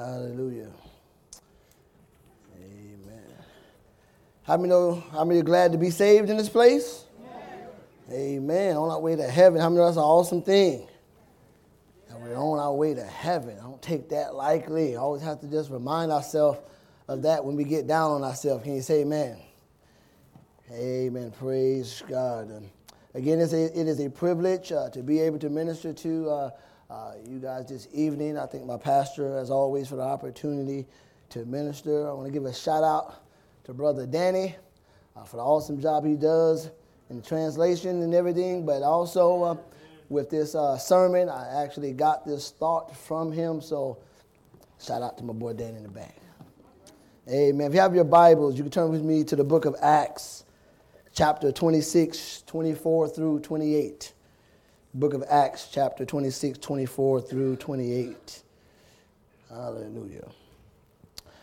Hallelujah. Amen. How many know? How many are glad to be saved in this place? Amen. Amen. On our way to heaven. How many know that's an awesome thing? And we're on our way to heaven. I don't take that lightly. I always have to just remind ourselves of that when we get down on ourselves. Can you say amen? Amen. Praise God. Again, it is a privilege uh, to be able to minister to uh, uh, you guys this evening. I thank my pastor, as always, for the opportunity to minister. I want to give a shout out to Brother Danny uh, for the awesome job he does in translation and everything, but also uh, with this uh, sermon, I actually got this thought from him. So, shout out to my boy Danny in the back. Amen. If you have your Bibles, you can turn with me to the book of Acts, chapter 26, 24 through 28 book of Acts, chapter 26, 24 through 28. Hallelujah.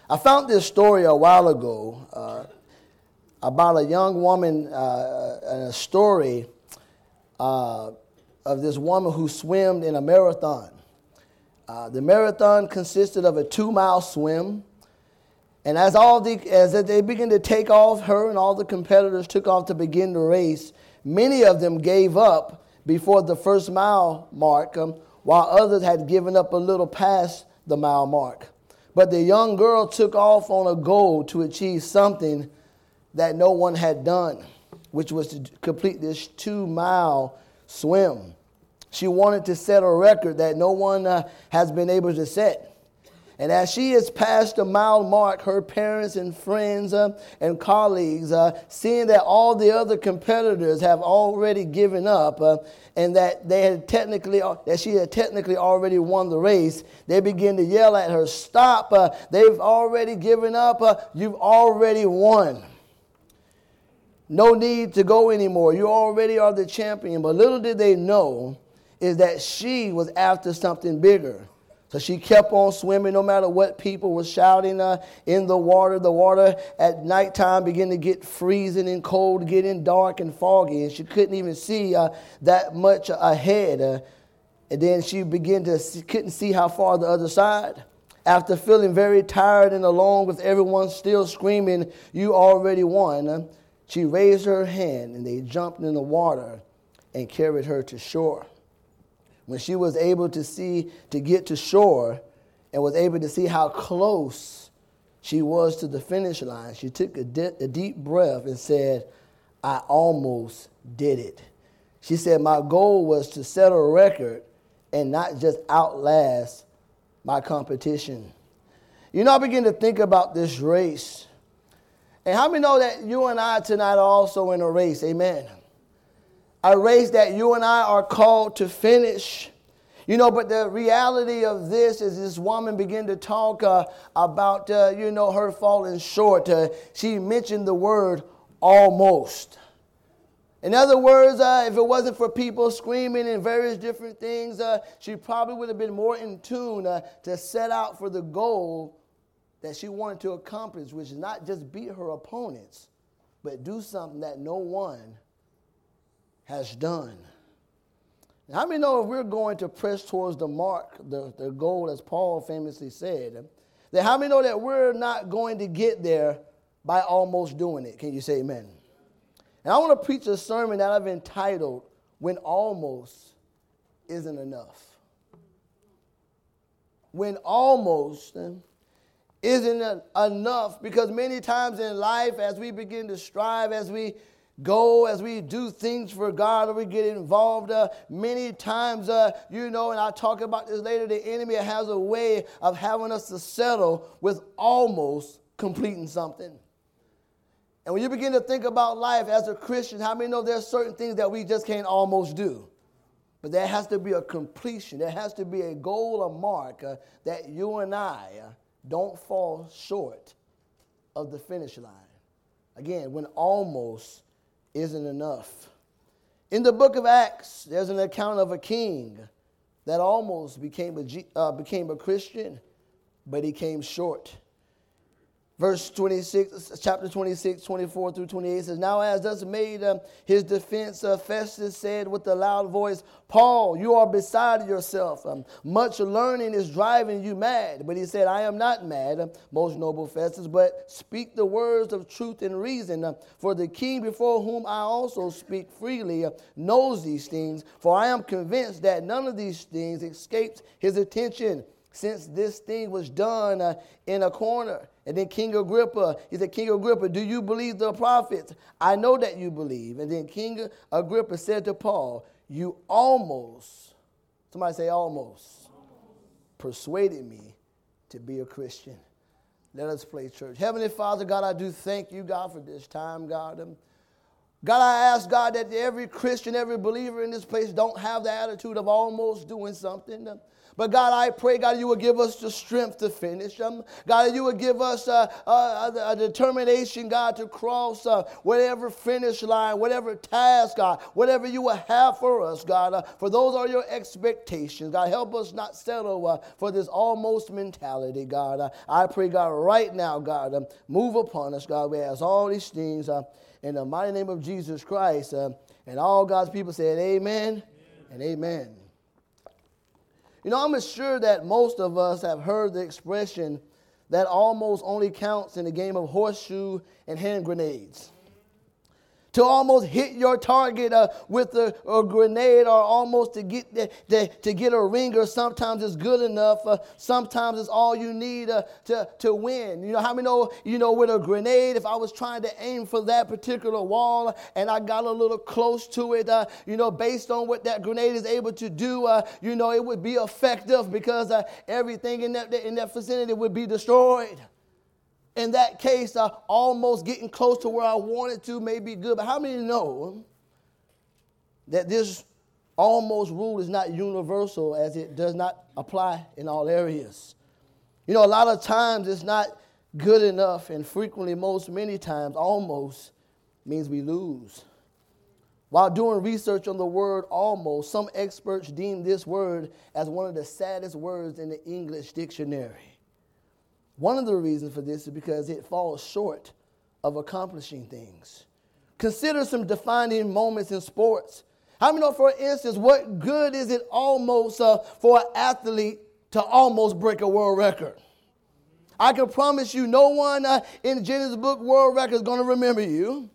I found this story a while ago uh, about a young woman, uh, a story uh, of this woman who swam in a marathon. Uh, the marathon consisted of a two mile swim. And as all the as they began to take off, her and all the competitors took off to begin the race. Many of them gave up before the first mile mark, um, while others had given up a little past the mile mark. But the young girl took off on a goal to achieve something that no one had done, which was to complete this two mile swim. She wanted to set a record that no one uh, has been able to set. And as she has passed the mile mark, her parents and friends uh, and colleagues, uh, seeing that all the other competitors have already given up uh, and that they had technically uh, that she had technically already won the race, they begin to yell at her, "Stop! Uh, they've already given up. Uh, you've already won." No need to go anymore. You already are the champion. But little did they know is that she was after something bigger. So she kept on swimming no matter what people were shouting uh, in the water. The water at nighttime began to get freezing and cold, getting dark and foggy, and she couldn't even see uh, that much ahead. Uh, and then she began to see, couldn't see how far the other side. After feeling very tired and alone with everyone still screaming, You already won, uh, she raised her hand and they jumped in the water and carried her to shore when she was able to see, to get to shore and was able to see how close she was to the finish line, she took a, di- a deep breath and said, I almost did it. She said, My goal was to set a record and not just outlast my competition. You know, I begin to think about this race. And how many know that you and I tonight are also in a race? Amen a race that you and I are called to finish. You know, but the reality of this is this woman began to talk uh, about, uh, you know, her falling short. Uh, she mentioned the word almost. In other words, uh, if it wasn't for people screaming and various different things, uh, she probably would have been more in tune uh, to set out for the goal that she wanted to accomplish, which is not just beat her opponents, but do something that no one has done. How many know if we're going to press towards the mark, the, the goal, as Paul famously said, that how many know that we're not going to get there by almost doing it? Can you say amen? And I want to preach a sermon that I've entitled, When Almost Isn't Enough. When almost isn't enough, because many times in life, as we begin to strive, as we go as we do things for God or we get involved. Uh, many times, uh, you know, and I'll talk about this later, the enemy has a way of having us to settle with almost completing something. And when you begin to think about life as a Christian, how many know there's certain things that we just can't almost do? But there has to be a completion. There has to be a goal, a mark uh, that you and I uh, don't fall short of the finish line. Again, when almost isn't enough. In the book of Acts, there's an account of a king that almost became a, uh, became a Christian, but he came short. Verse 26, chapter 26, 24 through 28 says, Now as thus made uh, his defense, uh, Festus said with a loud voice, Paul, you are beside yourself. Um, much learning is driving you mad. But he said, I am not mad, most noble Festus, but speak the words of truth and reason. Uh, for the king before whom I also speak freely uh, knows these things. For I am convinced that none of these things escapes his attention since this thing was done uh, in a corner. And then King Agrippa, he said, King Agrippa, do you believe the prophets? I know that you believe. And then King Agrippa said to Paul, You almost, somebody say almost, persuaded me to be a Christian. Let us play church. Heavenly Father, God, I do thank you, God, for this time, God. God, I ask, God, that every Christian, every believer in this place don't have the attitude of almost doing something. But God, I pray, God, you will give us the strength to finish them. God, you will give us a, a, a determination, God, to cross uh, whatever finish line, whatever task, God, whatever you will have for us, God. Uh, for those are your expectations. God, help us not settle uh, for this almost mentality, God. Uh, I pray, God, right now, God, um, move upon us, God. We ask all these things uh, in the mighty name of Jesus Christ. Uh, and all God's people said, Amen, amen. and amen. You know, I'm sure that most of us have heard the expression that almost only counts in the game of horseshoe and hand grenades to almost hit your target uh, with a, a, grenade or almost to get the, the, to get a ringer sometimes it's good enough uh, sometimes it's all you need uh, to, to win. You know how many know you know with a grenade if i was trying to aim for that particular wall and i got a little close to it uh, you know based on what that grenade is able to do uh, you know it would be effective because uh, everything in that in that vicinity would be destroyed in that case, uh, almost getting close to where I wanted to may be good. But how many know that this almost rule is not universal as it does not apply in all areas? You know, a lot of times it's not good enough, and frequently, most many times, almost means we lose. While doing research on the word almost, some experts deem this word as one of the saddest words in the English dictionary. One of the reasons for this is because it falls short of accomplishing things. Consider some defining moments in sports. How many know, for instance, what good is it almost uh, for an athlete to almost break a world record? I can promise you, no one uh, in Guinness Book World Record is going to remember you.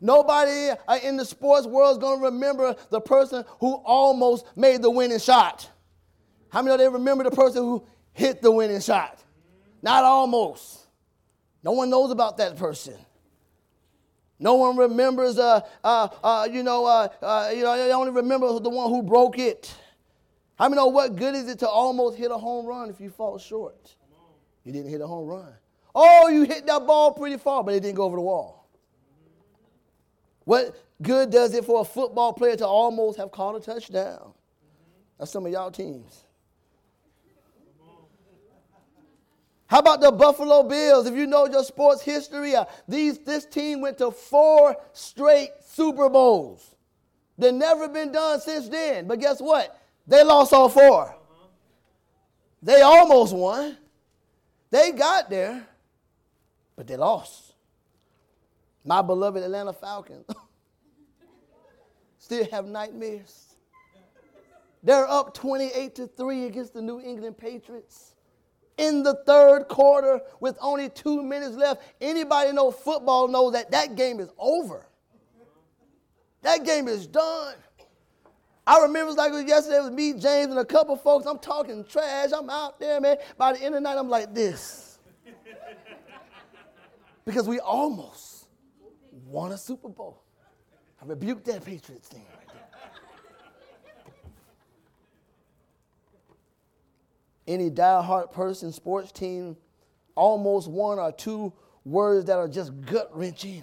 Nobody uh, in the sports world is going to remember the person who almost made the winning shot. How many know they remember the person who hit the winning shot? Not almost. No one knows about that person. No one remembers, uh, uh, uh, you know, uh, uh, you know, they only remember the one who broke it. How many know what good is it to almost hit a home run if you fall short? You didn't hit a home run. Oh, you hit that ball pretty far, but it didn't go over the wall. What good does it for a football player to almost have caught a touchdown? That's some of y'all teams. How about the Buffalo Bills? If you know your sports history, uh, these, this team went to four straight Super Bowls. They've never been done since then. But guess what? They lost all 4 They almost won. They got there, but they lost. My beloved Atlanta Falcons still have nightmares. They're up 28 to 3 against the New England Patriots in the third quarter with only two minutes left. Anybody know football know that that game is over. That game is done. I remember it was like it was yesterday. It was me, James, and a couple folks. I'm talking trash. I'm out there, man. By the end of the night, I'm like this. because we almost won a Super Bowl. I rebuked that Patriots thing. Any die-hard person, sports team, almost one or two words that are just gut wrenching.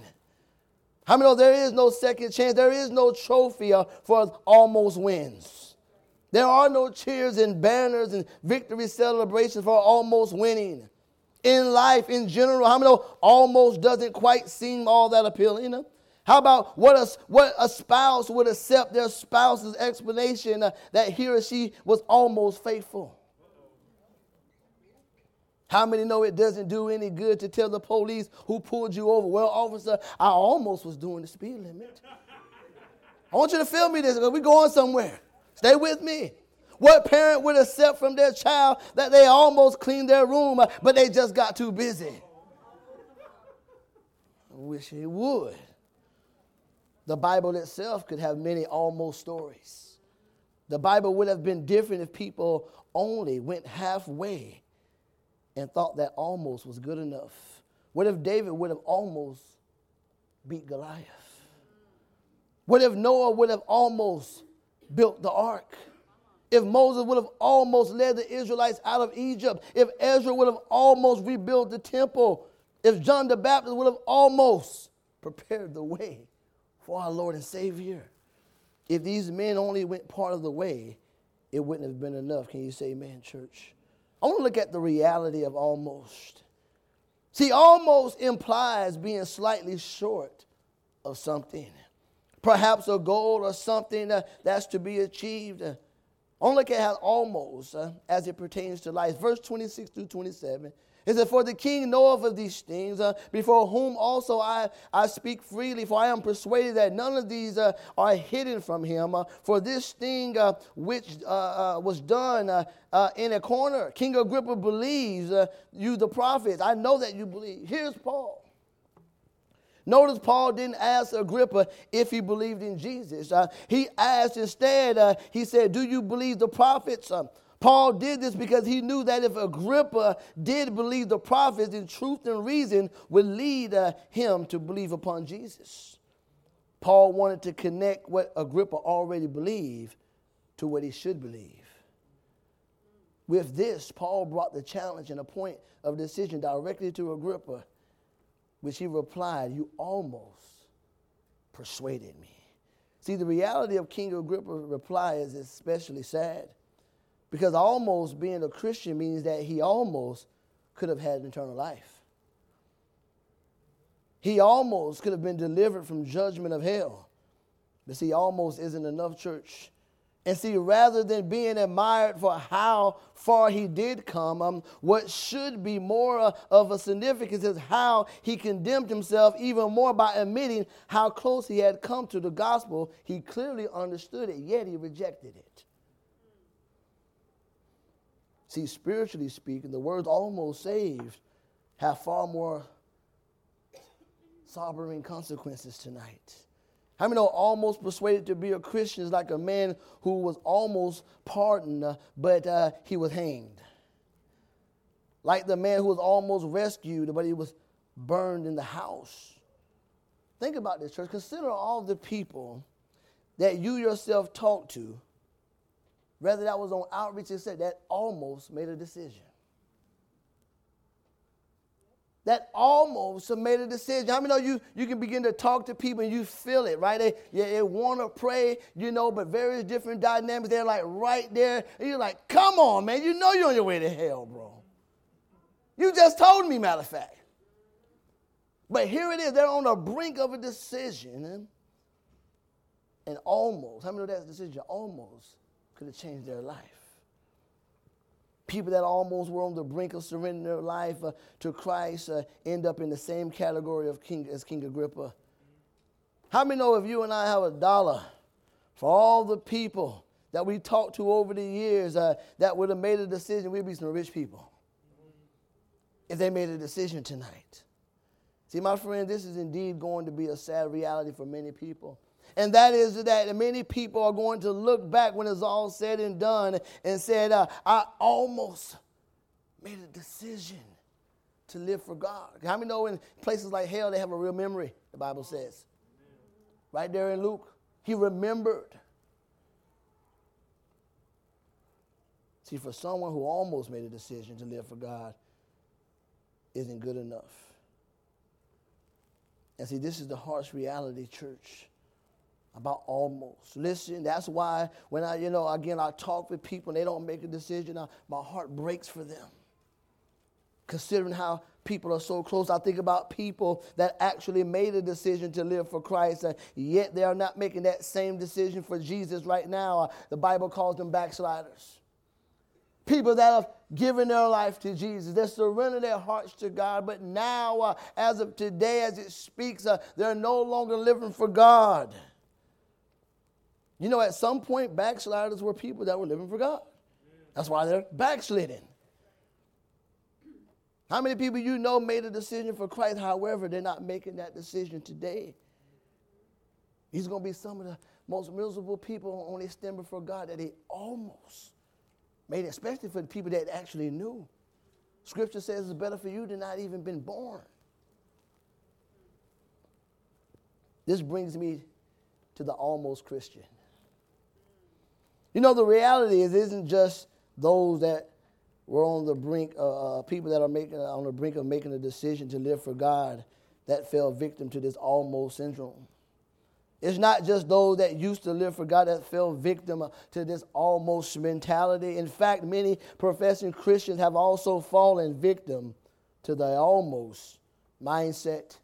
How many know there is no second chance? There is no trophy for almost wins. There are no cheers and banners and victory celebrations for almost winning. In life, in general, how many know almost doesn't quite seem all that appealing? How about what a, what a spouse would accept their spouse's explanation that he or she was almost faithful? How many know it doesn't do any good to tell the police who pulled you over? Well, officer, I almost was doing the speed limit. I want you to feel me this because we're going somewhere. Stay with me. What parent would accept from their child that they almost cleaned their room, uh, but they just got too busy? I wish he would. The Bible itself could have many almost stories. The Bible would have been different if people only went halfway and thought that almost was good enough. What if David would have almost beat Goliath? What if Noah would have almost built the ark? If Moses would have almost led the Israelites out of Egypt, if Ezra would have almost rebuilt the temple, if John the Baptist would have almost prepared the way for our Lord and Savior, if these men only went part of the way, it wouldn't have been enough. Can you say amen, church? I want to look at the reality of almost. See, almost implies being slightly short of something. Perhaps a goal or something that's to be achieved. I want to look at how almost uh, as it pertains to life. Verse 26 through 27 it said, For the king knoweth of these things, uh, before whom also I, I speak freely, for I am persuaded that none of these uh, are hidden from him. Uh, for this thing uh, which uh, uh, was done in a corner, King Agrippa believes you, the prophets. I know that you believe. Here's Paul. Notice Paul didn't ask Agrippa if he believed in Jesus. he asked instead, he said, Do you believe the prophets? Paul did this because he knew that if Agrippa did believe the prophets, then truth and reason would lead uh, him to believe upon Jesus. Paul wanted to connect what Agrippa already believed to what he should believe. With this, Paul brought the challenge and a point of decision directly to Agrippa, which he replied, You almost persuaded me. See, the reality of King Agrippa's reply is especially sad. Because almost being a Christian means that he almost could have had eternal life. He almost could have been delivered from judgment of hell. But see, almost isn't enough, church. And see, rather than being admired for how far he did come, um, what should be more uh, of a significance is how he condemned himself even more by admitting how close he had come to the gospel. He clearly understood it, yet he rejected it. See, spiritually speaking, the words almost saved have far more sobering consequences tonight. How many know almost persuaded to be a Christian is like a man who was almost pardoned, uh, but uh, he was hanged? Like the man who was almost rescued, but he was burned in the house. Think about this, church. Consider all the people that you yourself talk to whether that was on outreach, it said that almost made a decision. That almost made a decision. How many know you, you can begin to talk to people and you feel it, right? They, they want to pray, you know, but various different dynamics. They're like right there. And you're like, come on, man. You know you're on your way to hell, bro. You just told me, matter of fact. But here it is. They're on the brink of a decision. And almost, how many know that decision? Almost could have changed their life. People that almost were on the brink of surrendering their life uh, to Christ uh, end up in the same category of King as King Agrippa. How many know if you and I have a dollar for all the people that we talked to over the years uh, that would have made a decision, we'd be some rich people if they made a decision tonight. See, my friend, this is indeed going to be a sad reality for many people. And that is that many people are going to look back when it's all said and done and said, uh, I almost made a decision to live for God. How many know in places like hell they have a real memory, the Bible says? Right there in Luke, he remembered. See, for someone who almost made a decision to live for God, isn't good enough. And see, this is the harsh reality, church about almost. Listen, that's why when I, you know, again, I talk with people and they don't make a decision, I, my heart breaks for them. Considering how people are so close, I think about people that actually made a decision to live for Christ, and yet they are not making that same decision for Jesus right now. The Bible calls them backsliders. People that have given their life to Jesus, they surrender their hearts to God. But now, uh, as of today, as it speaks, uh, they're no longer living for God. You know, at some point, backsliders were people that were living for God. That's why they're backsliding. How many people you know made a decision for Christ, however, they're not making that decision today? He's going to be some of the most miserable people on this stand before God that they almost made especially for the people that actually knew. Scripture says it's better for you to not even been born. This brings me to the almost Christian. You know, the reality is, isn't just those that were on the brink, uh, uh, people that are making on the brink of making a decision to live for God that fell victim to this almost syndrome. It's not just those that used to live for God that fell victim to this almost mentality. In fact, many professing Christians have also fallen victim to the almost mindset.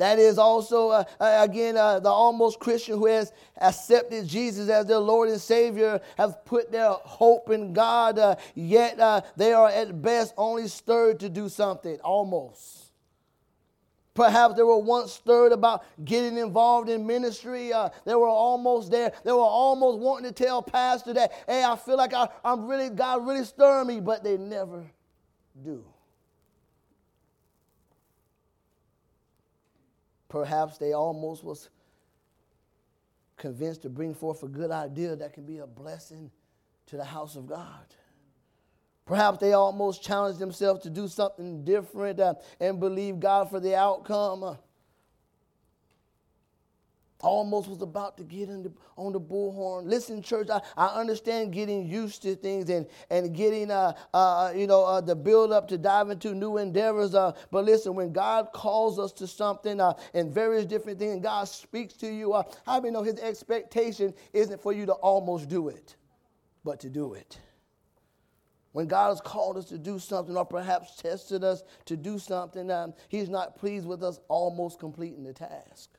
That is also, uh, uh, again, uh, the almost Christian who has accepted Jesus as their Lord and Savior, have put their hope in God, uh, yet uh, they are at best only stirred to do something, almost. Perhaps they were once stirred about getting involved in ministry. Uh, they were almost there. They were almost wanting to tell pastor that, hey, I feel like I, I'm really, God really stirring me, but they never do. Perhaps they almost was convinced to bring forth a good idea that can be a blessing to the house of God. Perhaps they almost challenged themselves to do something different uh, and believe God for the outcome. Almost was about to get the, on the bullhorn. Listen, church, I, I understand getting used to things and, and getting, uh, uh, you know, uh, the build up to dive into new endeavors. Uh, but listen, when God calls us to something uh, and various different things, and God speaks to you, uh, how many know his expectation isn't for you to almost do it, but to do it? When God has called us to do something or perhaps tested us to do something, um, He's not pleased with us almost completing the task.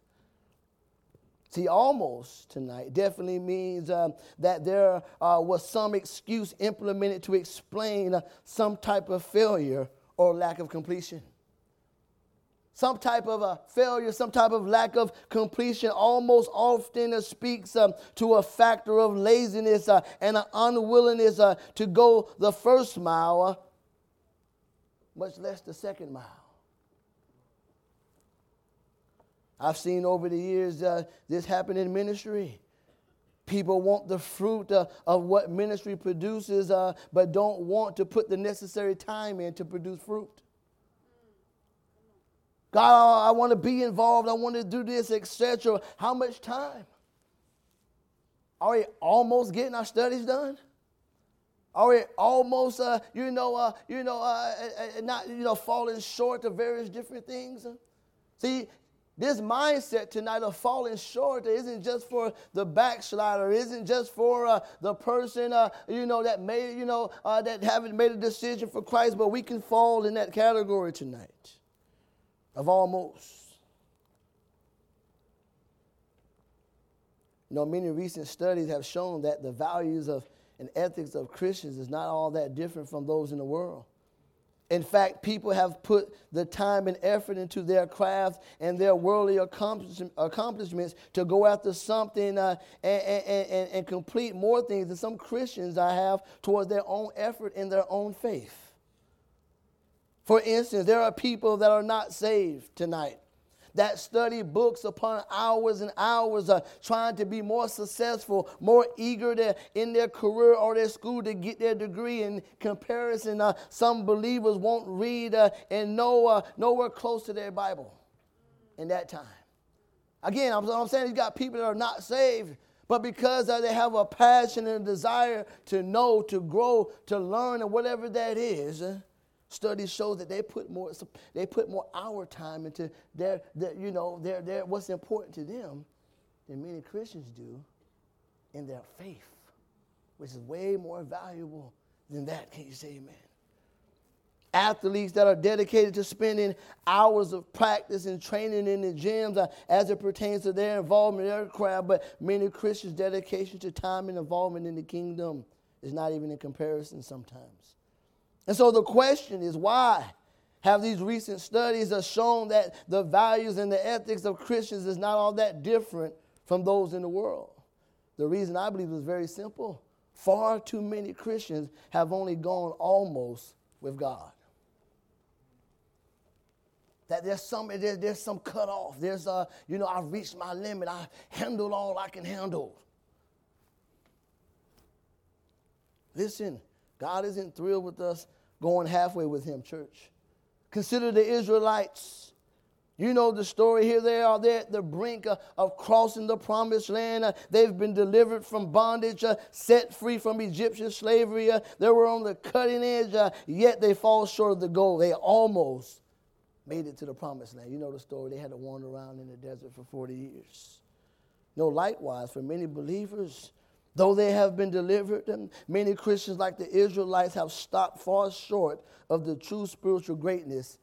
See, almost tonight definitely means um, that there uh, was some excuse implemented to explain uh, some type of failure or lack of completion some type of a failure, some type of lack of completion, almost often speaks um, to a factor of laziness uh, and an unwillingness uh, to go the first mile, uh, much less the second mile. I've seen over the years uh, this happen in ministry. People want the fruit uh, of what ministry produces, uh, but don't want to put the necessary time in to produce fruit. God, I want to be involved. I want to do this, etc. How much time? Are we almost getting our studies done? Are we almost, uh, you know, uh, you know, uh, uh, uh not, you know, falling short of various different things? See, this mindset tonight of falling short isn't just for the backslider, isn't just for uh, the person, uh, you know, that made, you know, uh, that haven't made a decision for Christ, but we can fall in that category tonight of almost. You know, many recent studies have shown that the values of and ethics of Christians is not all that different from those in the world. In fact, people have put the time and effort into their craft and their worldly accomplishments to go after something uh, and, and, and, and complete more things than some Christians I have towards their own effort and their own faith. For instance, there are people that are not saved tonight that study books upon hours and hours uh, trying to be more successful, more eager to, in their career or their school to get their degree. In comparison, uh, some believers won't read uh, and know uh, nowhere close to their Bible in that time. Again, I'm, I'm saying you got people that are not saved, but because uh, they have a passion and a desire to know, to grow, to learn, and whatever that is uh, Studies show that they put more they put more hour time into their, their you know their, their what's important to them than many Christians do in their faith, which is way more valuable than that. Can you say amen? Athletes that are dedicated to spending hours of practice and training in the gyms uh, as it pertains to their involvement in their craft, but many Christians' dedication to time and involvement in the kingdom is not even in comparison sometimes. And so the question is why have these recent studies shown that the values and the ethics of Christians is not all that different from those in the world? The reason I believe is very simple. Far too many Christians have only gone almost with God. That there's some there's, there's some cutoff. There's a, you know, I've reached my limit. I handled all I can handle. Listen, God isn't thrilled with us going halfway with Him, church. Consider the Israelites. You know the story here. They are there at the brink of, of crossing the promised land. Uh, they've been delivered from bondage, uh, set free from Egyptian slavery. Uh, they were on the cutting edge, uh, yet they fall short of the goal. They almost made it to the promised land. You know the story. They had to wander around in the desert for 40 years. No, likewise, for many believers, Though they have been delivered, many Christians, like the Israelites, have stopped far short of the true spiritual greatness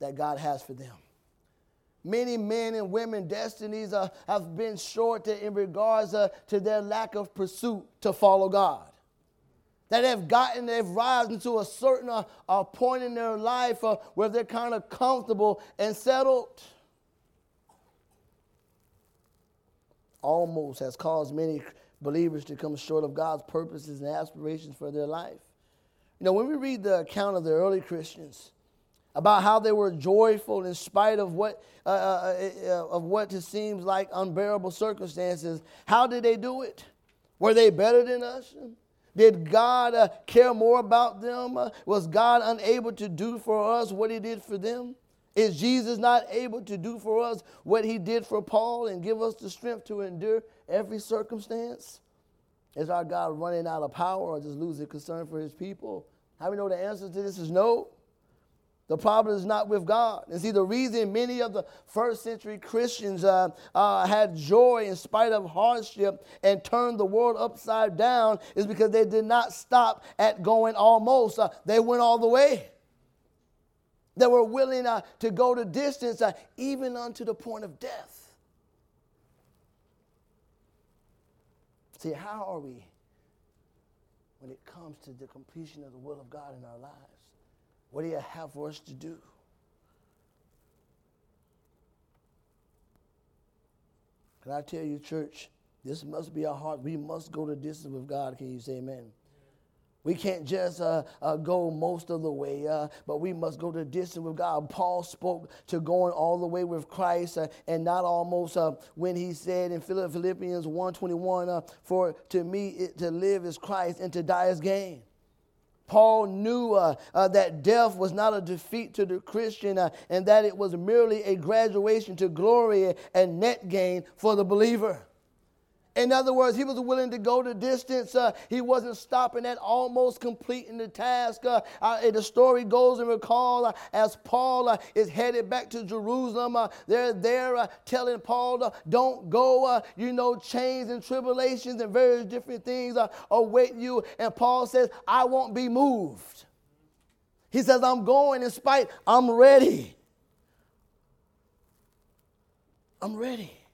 that God has for them. Many men and women destinies uh, have been short in regards uh, to their lack of pursuit to follow God. That have gotten, they've risen to a certain uh point in their life uh, where they're kind of comfortable and settled. Almost has caused many believers to come short of God's purposes and aspirations for their life. You know, when we read the account of the early Christians, about how they were joyful in spite of what uh, uh, uh, of what seems like unbearable circumstances. How did they do it? Were they better than us? Did God uh, care more about them? Uh, was God unable to do for us what He did for them? Is Jesus not able to do for us what He did for Paul and give us the strength to endure every circumstance? Is our God running out of power or just losing concern for his people? How we know the answer to this is no. The problem is not with God. And see, the reason many of the first century Christians uh, uh, had joy in spite of hardship and turned the world upside down is because they did not stop at going almost. Uh, they went all the way. They were willing uh, to go the distance, uh, even unto the point of death. See, how are we when it comes to the completion of the will of God in our lives? What do you have for us to do? Can I tell you, church, this must be our heart. We must go the distance with God. Can you say amen? We can't just uh, uh, go most of the way, uh, but we must go the distance with God. Paul spoke to going all the way with Christ uh, and not almost uh, when he said in Philippians 1.21, uh, for to me it, to live is Christ and to die is gain. Paul knew uh, uh, that death was not a defeat to the Christian uh, and that it was merely a graduation to glory and net gain for the believer. In other words, he was willing to go the distance. Uh, he wasn't stopping at almost completing the task. Uh, uh, the story goes and recall uh, as Paul uh, is headed back to Jerusalem, uh, they're there telling Paul, don't go. you know, chains and tribulations and various different things await you. And Paul says, I won't be moved. He says, I'm going in spite, I'm ready. I'm ready.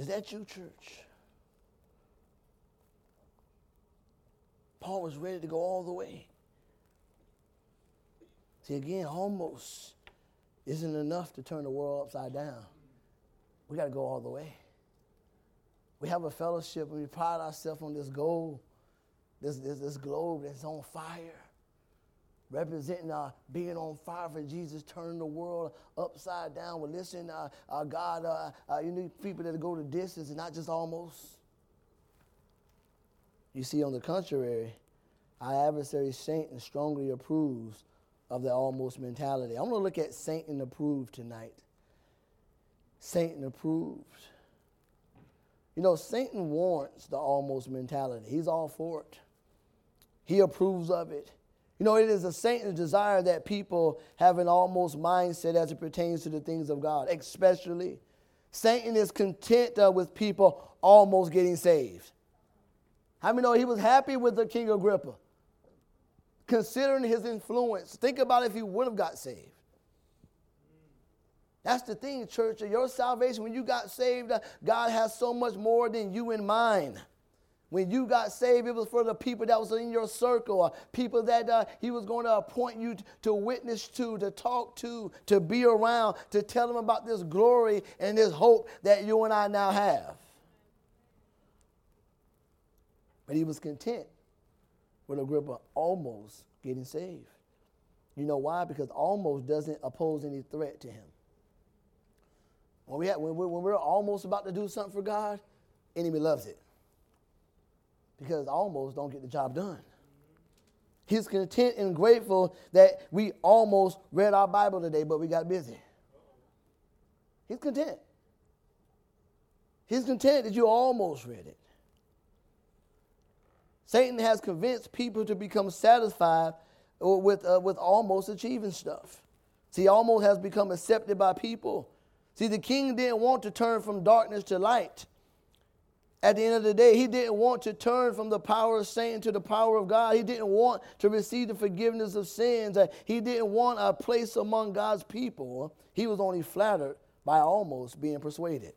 Is that you, church? Paul was ready to go all the way. See, again, almost isn't enough to turn the world upside down. We got to go all the way. We have a fellowship and we pride ourselves on this goal, this, this, this globe that's on fire representing uh, being on fire for Jesus, turning the world upside down. Well, listen, uh, uh, God, uh, uh, you need people that go the distance and not just almost. You see, on the contrary, our adversary Satan strongly approves of the almost mentality. I'm going to look at Satan approved tonight. Satan approved. You know, Satan wants the almost mentality. He's all for it. He approves of it. You know, it is a Satan's desire that people have an almost mindset as it pertains to the things of God, especially. Satan is content uh, with people almost getting saved. How many know he was happy with the King Agrippa? Considering his influence, think about if he would have got saved. That's the thing, church. Your salvation, when you got saved, uh, God has so much more than you in mind. When you got saved, it was for the people that was in your circle, or people that uh, he was going to appoint you to witness to, to talk to, to be around, to tell them about this glory and this hope that you and I now have. But he was content with Agrippa almost getting saved. You know why? Because almost doesn't oppose any threat to him. When, we have, when, we're, when we're almost about to do something for God, enemy loves it because almost don't get the job done. He's content and grateful that we almost read our Bible today, but we got busy. He's content. He's content that you almost read it. Satan has convinced people to become satisfied with, uh, with almost achieving stuff. See, almost has become accepted by people. See, the king didn't want to turn from darkness to light. At the end of the day, he didn't want to turn from the power of Satan to the power of God. He didn't want to receive the forgiveness of sins. Uh, he didn't want a place among God's people. He was only flattered by almost being persuaded.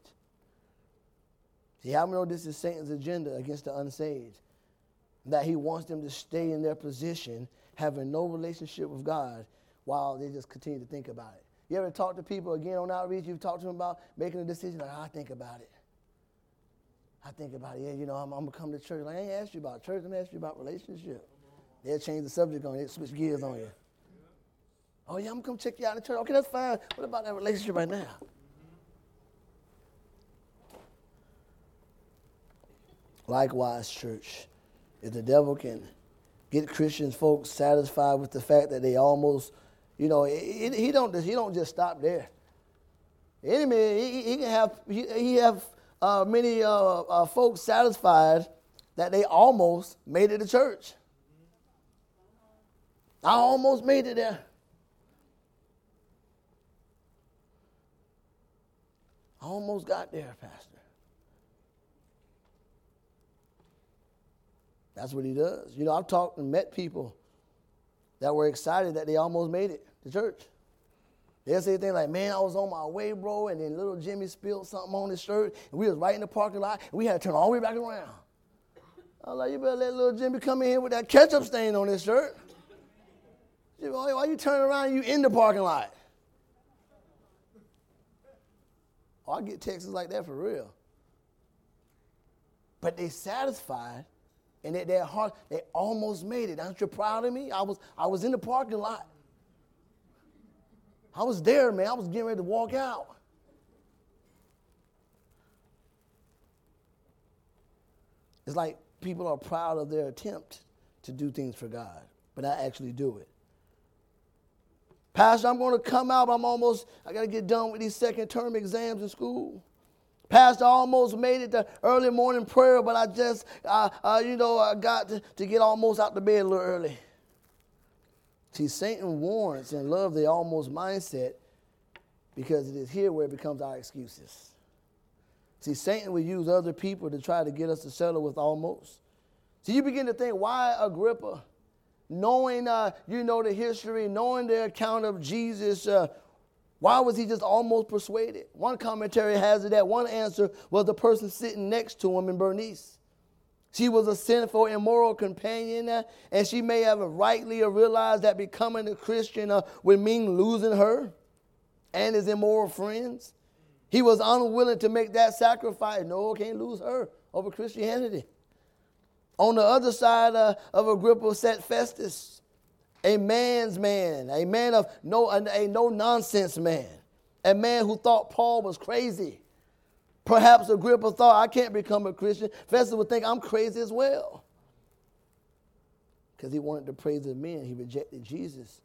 See, how many know this is Satan's agenda against the unsaved? That he wants them to stay in their position, having no relationship with God, while they just continue to think about it. You ever talk to people again on outreach? You've talked to them about making a decision, like, I think about it. I think about it. Yeah, you know, I'm, I'm gonna come to church. Like, I ain't asked you about church. I'm asking you about relationship. They'll change the subject on you. Switch gears on you. Oh yeah, I'm gonna come check you out in church. Okay, that's fine. What about that relationship right now? Likewise, church, if the devil can get Christians folks satisfied with the fact that they almost, you know, he, he don't he don't just stop there. The enemy, he, he can have he, he have uh, many uh, uh, folks satisfied that they almost made it to church. I almost made it there. I almost got there, Pastor. That's what he does. You know, I've talked and met people that were excited that they almost made it to church. They'll say things like, man, I was on my way, bro, and then little Jimmy spilled something on his shirt, and we was right in the parking lot, and we had to turn all the way back around. I was like, you better let little Jimmy come in here with that ketchup stain on his shirt. Why, why you turning around you in the parking lot? Oh, I get texts like that for real. But they satisfied, and at their heart, they almost made it. Aren't you proud of me? I was, I was in the parking lot. I was there, man. I was getting ready to walk out. It's like people are proud of their attempt to do things for God, but I actually do it. Pastor, I'm going to come out. I'm almost, I got to get done with these second term exams in school. Pastor, I almost made it to early morning prayer, but I just, uh, uh, you know, I got to, to get almost out the bed a little early. See, Satan warns and love the almost mindset because it is here where it becomes our excuses. See, Satan will use other people to try to get us to settle with almost. So you begin to think, why Agrippa? Knowing, uh, you know, the history, knowing the account of Jesus, uh, why was he just almost persuaded? One commentary has it that one answer was the person sitting next to him in Bernice. She was a sinful, immoral companion, uh, and she may have rightly realized that becoming a Christian uh, would mean losing her and his immoral friends. He was unwilling to make that sacrifice. No, can't lose her over Christianity. On the other side uh, of Agrippa sat Festus, a man's man, a man of no, a, a no nonsense man, a man who thought Paul was crazy. Perhaps Agrippa thought, I can't become a Christian. Festus would think I'm crazy as well. Because he wanted to praise the men, he rejected Jesus.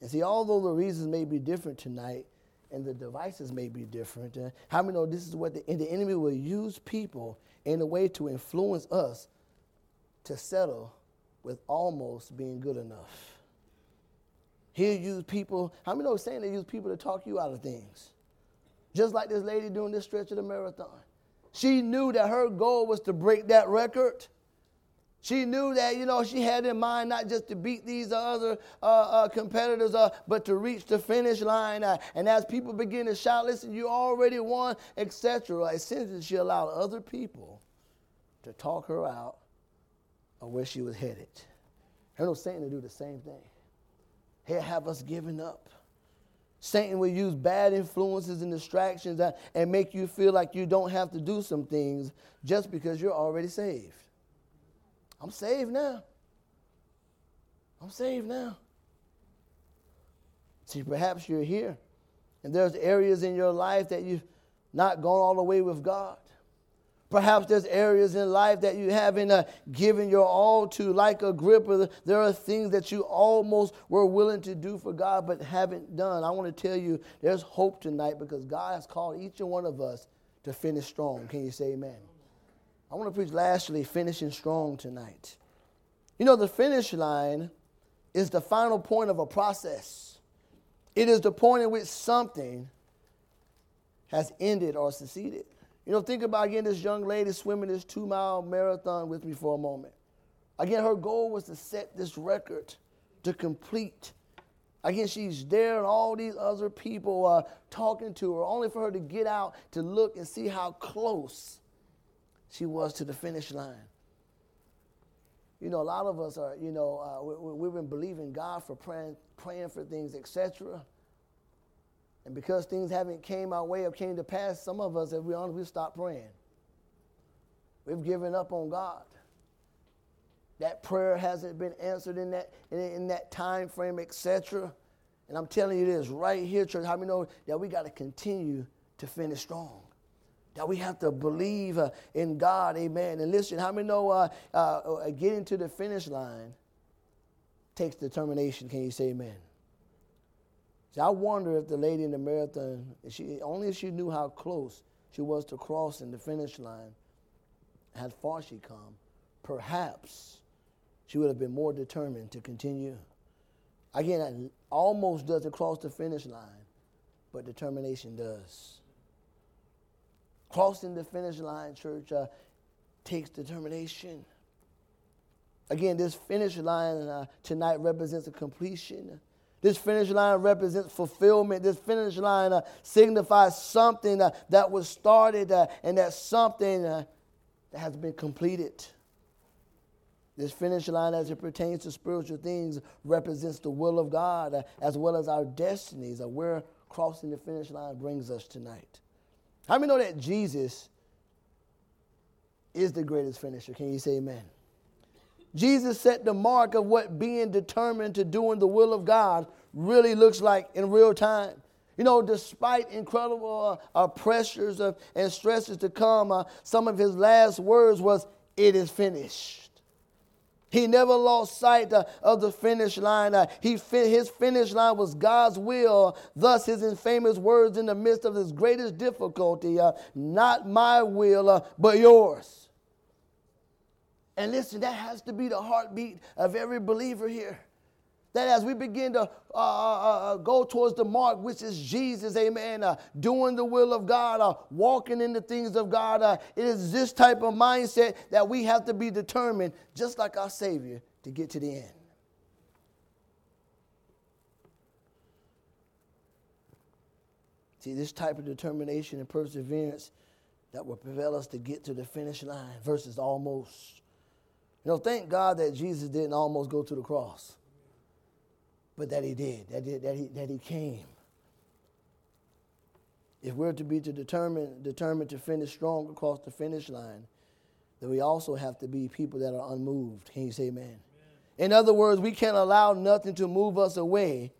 And see, although the reasons may be different tonight, and the devices may be different, uh, how many know this is what the, the enemy will use people in a way to influence us to settle with almost being good enough? He'll use people, how many know saying they use people to talk you out of things? Just like this lady doing this stretch of the marathon. She knew that her goal was to break that record. She knew that, you know, she had in mind not just to beat these other uh, uh, competitors, uh, but to reach the finish line. Uh, and as people begin to shout, listen, you already won, etc., essentially she allowed other people to talk her out of where she was headed. I know Satan to do the same thing. He'll have us giving up. Satan will use bad influences and distractions and make you feel like you don't have to do some things just because you're already saved. I'm saved now. I'm saved now. See, perhaps you're here and there's areas in your life that you've not gone all the way with God. Perhaps there's areas in life that you haven't uh, given your all to, like a Agrippa. There are things that you almost were willing to do for God but haven't done. I want to tell you there's hope tonight because God has called each and one of us to finish strong. Can you say amen? I want to preach lastly, finishing strong tonight. You know, the finish line is the final point of a process, it is the point at which something has ended or succeeded. You know, think about again this young lady swimming this two mile marathon with me for a moment. Again, her goal was to set this record to complete. Again, she's there and all these other people are talking to her, only for her to get out to look and see how close she was to the finish line. You know, a lot of us are, you know, uh, we, have been believing God for praying, praying for things, etc. And because things haven't came our way or came to pass, some of us, if we're honest, we've stopped praying. We've given up on God. That prayer hasn't been answered in that, in, in that time frame, etc. And I'm telling you this right here, church, how we know that we got to continue to finish strong. That we have to believe uh, in God, amen. And listen, how many know uh, uh, uh getting to the finish line takes determination? Can you say amen? See, I wonder if the lady in the marathon, she, only if she knew how close she was to crossing the finish line, how far she come, perhaps she would have been more determined to continue. Again, almost doesn't cross the finish line, but determination does. Crossing the finish line, church, uh, takes determination. Again, this finish line uh, tonight represents a completion this finish line represents fulfillment. This finish line uh, signifies something uh, that was started uh, and that something uh, that has been completed. This finish line, as it pertains to spiritual things, represents the will of God uh, as well as our destinies. Uh, where crossing the finish line brings us tonight. How many know that Jesus is the greatest finisher? Can you say amen? Jesus set the mark of what being determined to doing the will of God really looks like in real time. You know, despite incredible uh, uh, pressures uh, and stresses to come, uh, some of his last words was, "It is finished." He never lost sight uh, of the finish line. Uh, he his finish line was God's will. Thus, his infamous words in the midst of his greatest difficulty: "Not my will, but yours." And listen, that has to be the heartbeat of every believer here. That as we begin to uh, uh, uh, uh go towards the mark, which is Jesus, amen, uh, doing the will of God, uh, walking in the things of God, it is this type of mindset that we have to be determined, just like our Savior, to get to the end. See, this type of determination and perseverance that will prevail us to get to the finish line versus almost. You know, thank God that Jesus didn't almost go to the cross, but that he did, that, did, that, he, that he came. If we're to be to determine, determined to finish strong across the finish line, then we also have to be people that are unmoved. Can you say amen? amen? In other words, we can't allow nothing to move us away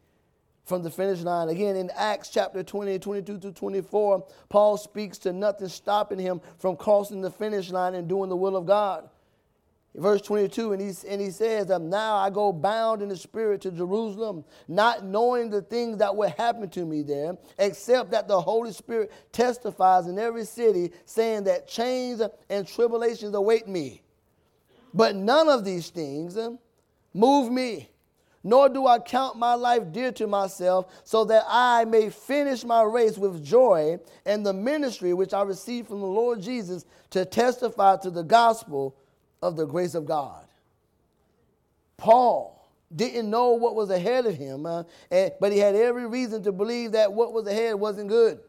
from the finish line. Again, in Acts chapter 20, 22 to 24, Paul speaks to nothing stopping him from crossing the finish line and doing the will of God verse 22, and he, and he says, Now I go bound in the spirit to Jerusalem, not knowing the things that will happen to me there, except that the Holy Spirit testifies in every city, saying that chains and tribulations await me. But none of these things move me, nor do I count my life dear to myself, so that I may finish my race with joy and the ministry which I received from the Lord Jesus to testify to the gospel of the grace of God. Paul didn't know what was ahead of him, uh, and, but he had every reason to believe that what was ahead wasn't good.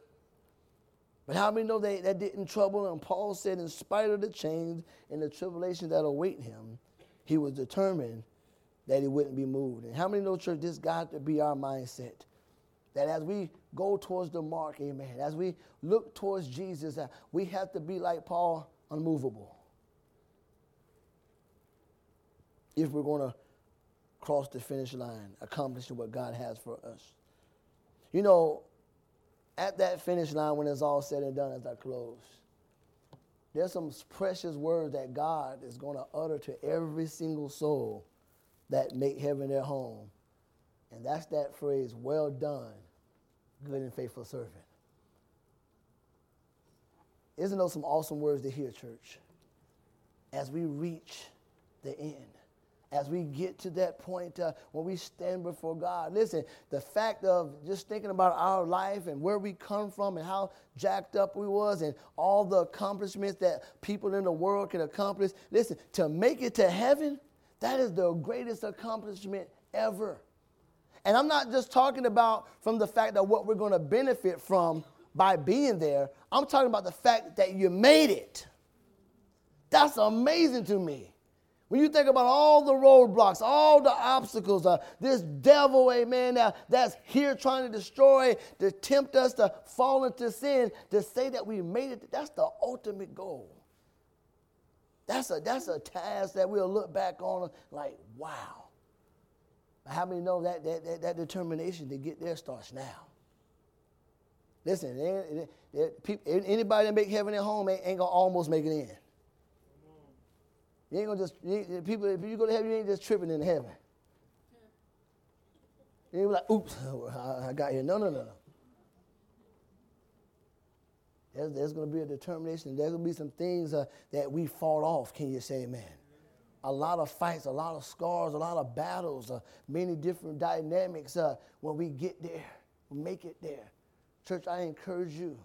But how many know that, that didn't trouble him? Paul said, in spite of the chains and the tribulations that await him, he was determined that he wouldn't be moved. And how many know, church, this got to be our mindset? That as we go towards the mark, amen, as we look towards Jesus, uh, we have to be like Paul, unmovable. If we're going to cross the finish line, accomplishing what God has for us. You know, at that finish line, when it's all said and done, as I close, there's some precious words that God is going to utter to every single soul that make heaven their home. And that's that phrase, well done, good and faithful servant. Isn't those some awesome words to hear, church? As we reach the end as we get to that point uh, when we stand before God. Listen, the fact of just thinking about our life and where we come from and how jacked up we was and all the accomplishments that people in the world can accomplish. Listen, to make it to heaven, that is the greatest accomplishment ever. And I'm not just talking about from the fact that what we're going to benefit from by being there. I'm talking about the fact that you made it. That's amazing to me. When you think about all the roadblocks, all the obstacles, uh, this devil, amen, uh, that's here trying to destroy, to tempt us to fall into sin, to say that we made it, that's the ultimate goal. That's a, that's a task that we'll look back on like, wow. How many know that, that, that, that determination to get there starts now? Listen, anybody that make heaven at home ain't, ain't going to almost make it in. You ain't gonna just you, people. If you go to heaven, you ain't just tripping in heaven. You ain't like, oops, I got here. No, no, no. There's, there's going to be a determination. There's going to be some things uh, that we fought off. Can you say amen? A lot of fights, a lot of scars, a lot of battles, uh, many different dynamics uh, when we get there, we make it there. Church, I encourage you.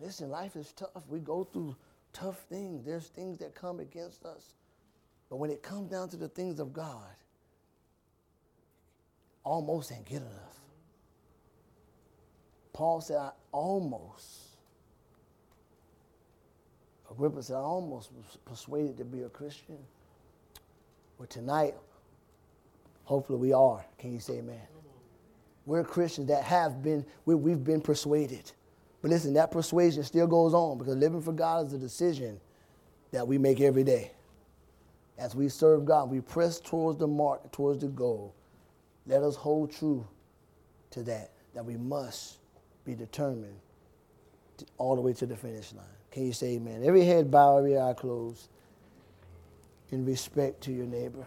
Listen, life is tough. We go through tough things. There's things that come against us. But when it comes down to the things of God, almost ain't good enough. Paul said, I almost. Agrippa said, I almost was persuaded to be a Christian. But tonight, hopefully we are. Can you say amen? We're Christians that have been, we, have been persuaded. But listen, that persuasion still goes on because living for God is a decision that we make every day. As we serve God, we press towards the mark, towards the goal. Let us hold true to that, that we must be determined to, all the way to the finish line. Can you say amen? Every head bowed, every eye closed in respect to your neighbor.